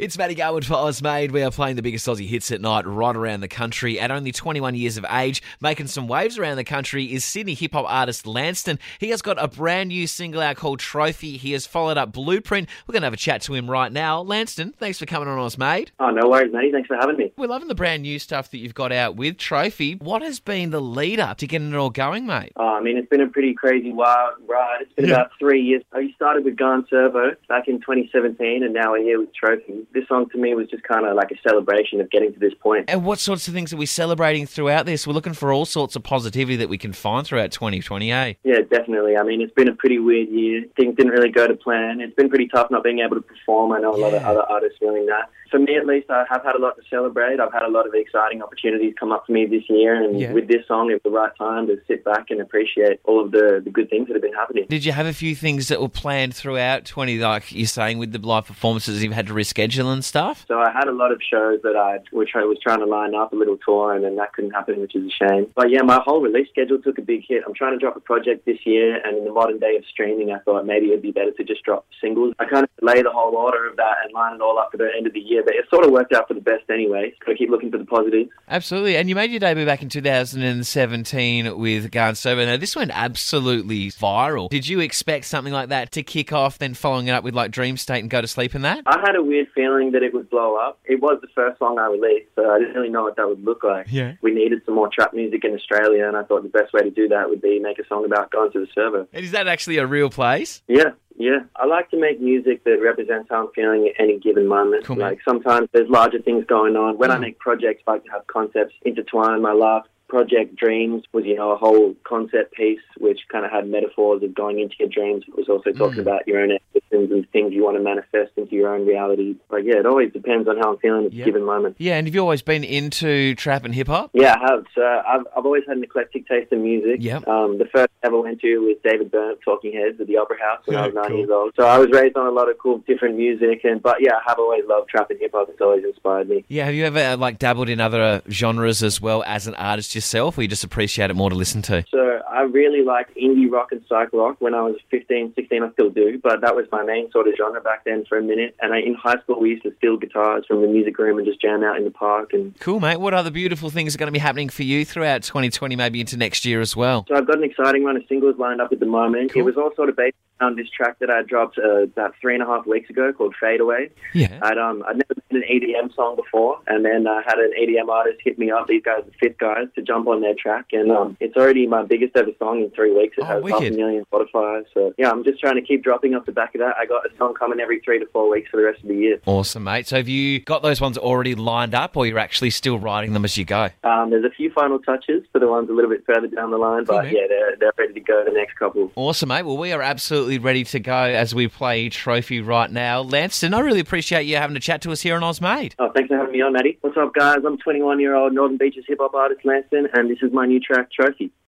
It's Matty Garwood for Ozmade. We are playing the biggest Aussie hits at night right around the country. At only 21 years of age, making some waves around the country is Sydney hip hop artist Lanstan. He has got a brand new single out called Trophy. He has followed up Blueprint. We're going to have a chat to him right now. Lanstan, thanks for coming on Ozmade. Oh, no worries, Matty. Thanks for having me. We're loving the brand new stuff that you've got out with Trophy. What has been the lead up to getting it all going, mate? Oh, I mean, it's been a pretty crazy wild ride. It's been about three years. Oh, I started with Garn Servo back in 2017, and now we're here with Trophy. This song to me was just kind of like a celebration of getting to this point. And what sorts of things are we celebrating throughout this? We're looking for all sorts of positivity that we can find throughout 2020, eh? Yeah, definitely. I mean, it's been a pretty weird year. Things didn't really go to plan. It's been pretty tough not being able to perform. I know a lot of other artists feeling that. For me, at least, I have had a lot to celebrate. I've had a lot of exciting opportunities come up for me this year, and Yeah. with this song, it's the right time to sit back and appreciate all of the, the good things that have been happening. Did you have a few things that were planned throughout 20, like you're saying with the live performances, you've had to reschedule and stuff? So I had a lot of shows that I was trying, was trying to line up a little tour, and then that couldn't happen, which is a shame. But yeah, my whole release schedule took a big hit. I'm trying to drop a project this year, and in the modern day of streaming, I thought maybe it'd be better to just drop singles. I kind of delay the whole order of that and line it all up for the end of the year, but it sort of worked out for the best anyway. Got to keep looking for the positives. Absolutely. And you made your debut back in 2017 with Garn Servo. Now, this went absolutely viral. Did you expect something like that to kick off, then following it up with like Dream State and Go to Sleep and that? I had a weird feeling that it would blow up. It was the first song I released, so I didn't really know what that would look like. Yeah. We needed some more trap music in Australia, and I thought the best way to do that would be make a song about going to the server. And is that actually a real place? Yeah, yeah. I like to make music that represents how I'm feeling at any given moment. Cool, like sometimes there's larger things going on. When I Mm. make projects, I like to have concepts intertwined. My last project, Dreams, was you know a whole concept piece which kind of had metaphors of going into your dreams. It was also talking Mm. about your own ambitions and things you want to manifest into your own reality. But yeah, it always depends on how I'm feeling at Yeah. a given moment. Yeah, and have you always been into trap and hip hop? Yeah, I have. So I've, I've always had an eclectic taste in music. Yep. Um, the first I ever went to was David Byrne, Talking Heads at the Opera House when I was nine cool. years old. So I was raised on a lot of cool different music, and but yeah, I have always loved trap and hip hop. It's always inspired me. Yeah, have you ever uh, like dabbled in other uh, genres as well as an artist yourself, or you just appreciate it more to listen to? So I really liked indie rock and psych rock when I was 15, 16. I still do, but that was my main sort of genre back then for a minute. And I, in high school, we used to steal guitars from the music room and just jam out in the park. And Cool, mate. What other beautiful things are going to be happening for you throughout 2020, maybe into next year as well? so I've got an exciting run of singles lined up at the moment. Cool. It was all sort of based on this track that I dropped uh, about three and a half weeks ago called Fade Away. Yeah. I'd um I'd never been an EDM song before, and then I had an EDM artist hit me up. These guys, the fifth guys, to jump on their track, and um it's already my biggest ever song in three weeks. It Oh, has half a million Spotify. So yeah, I'm just trying to keep dropping off the back of that. I got a song coming every three to four weeks for the rest of the year. Awesome, mate. So have you got those ones already lined up, or you're actually still writing them as you go? Um, there's a few final touches for the ones a little bit further down the line, Cool, but man. yeah, they're they're ready to go the next couple. Awesome, mate. Well, we are absolutely ready to go as we play Trophy right now. Lanstan, I really appreciate you having a chat to us here on Ozmade. Oh, thanks for having me on, Matty. What's up, guys? I'm 21 year old Northern Beaches hip hop artist Lanstan, and this is my new track, Trophy.